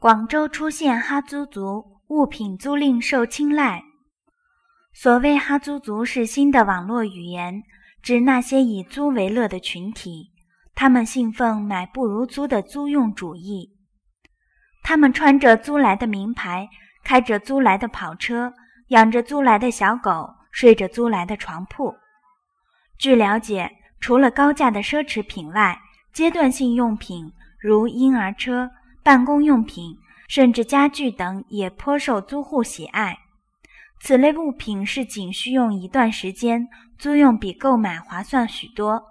广州出现哈租族，物品租赁受青睐。所谓哈租族是新的网络语言，指那些以租为乐的群体。他们信奉买不如租的租用主义。他们穿着租来的名牌，开着租来的跑车，养着租来的小狗，睡着租来的床铺。据了解，除了高价的奢侈品外，阶段性用品如婴儿车。办公用品甚至家具等也颇受租户喜爱。此类物品是仅需用一段时间，租用比购买划算许多。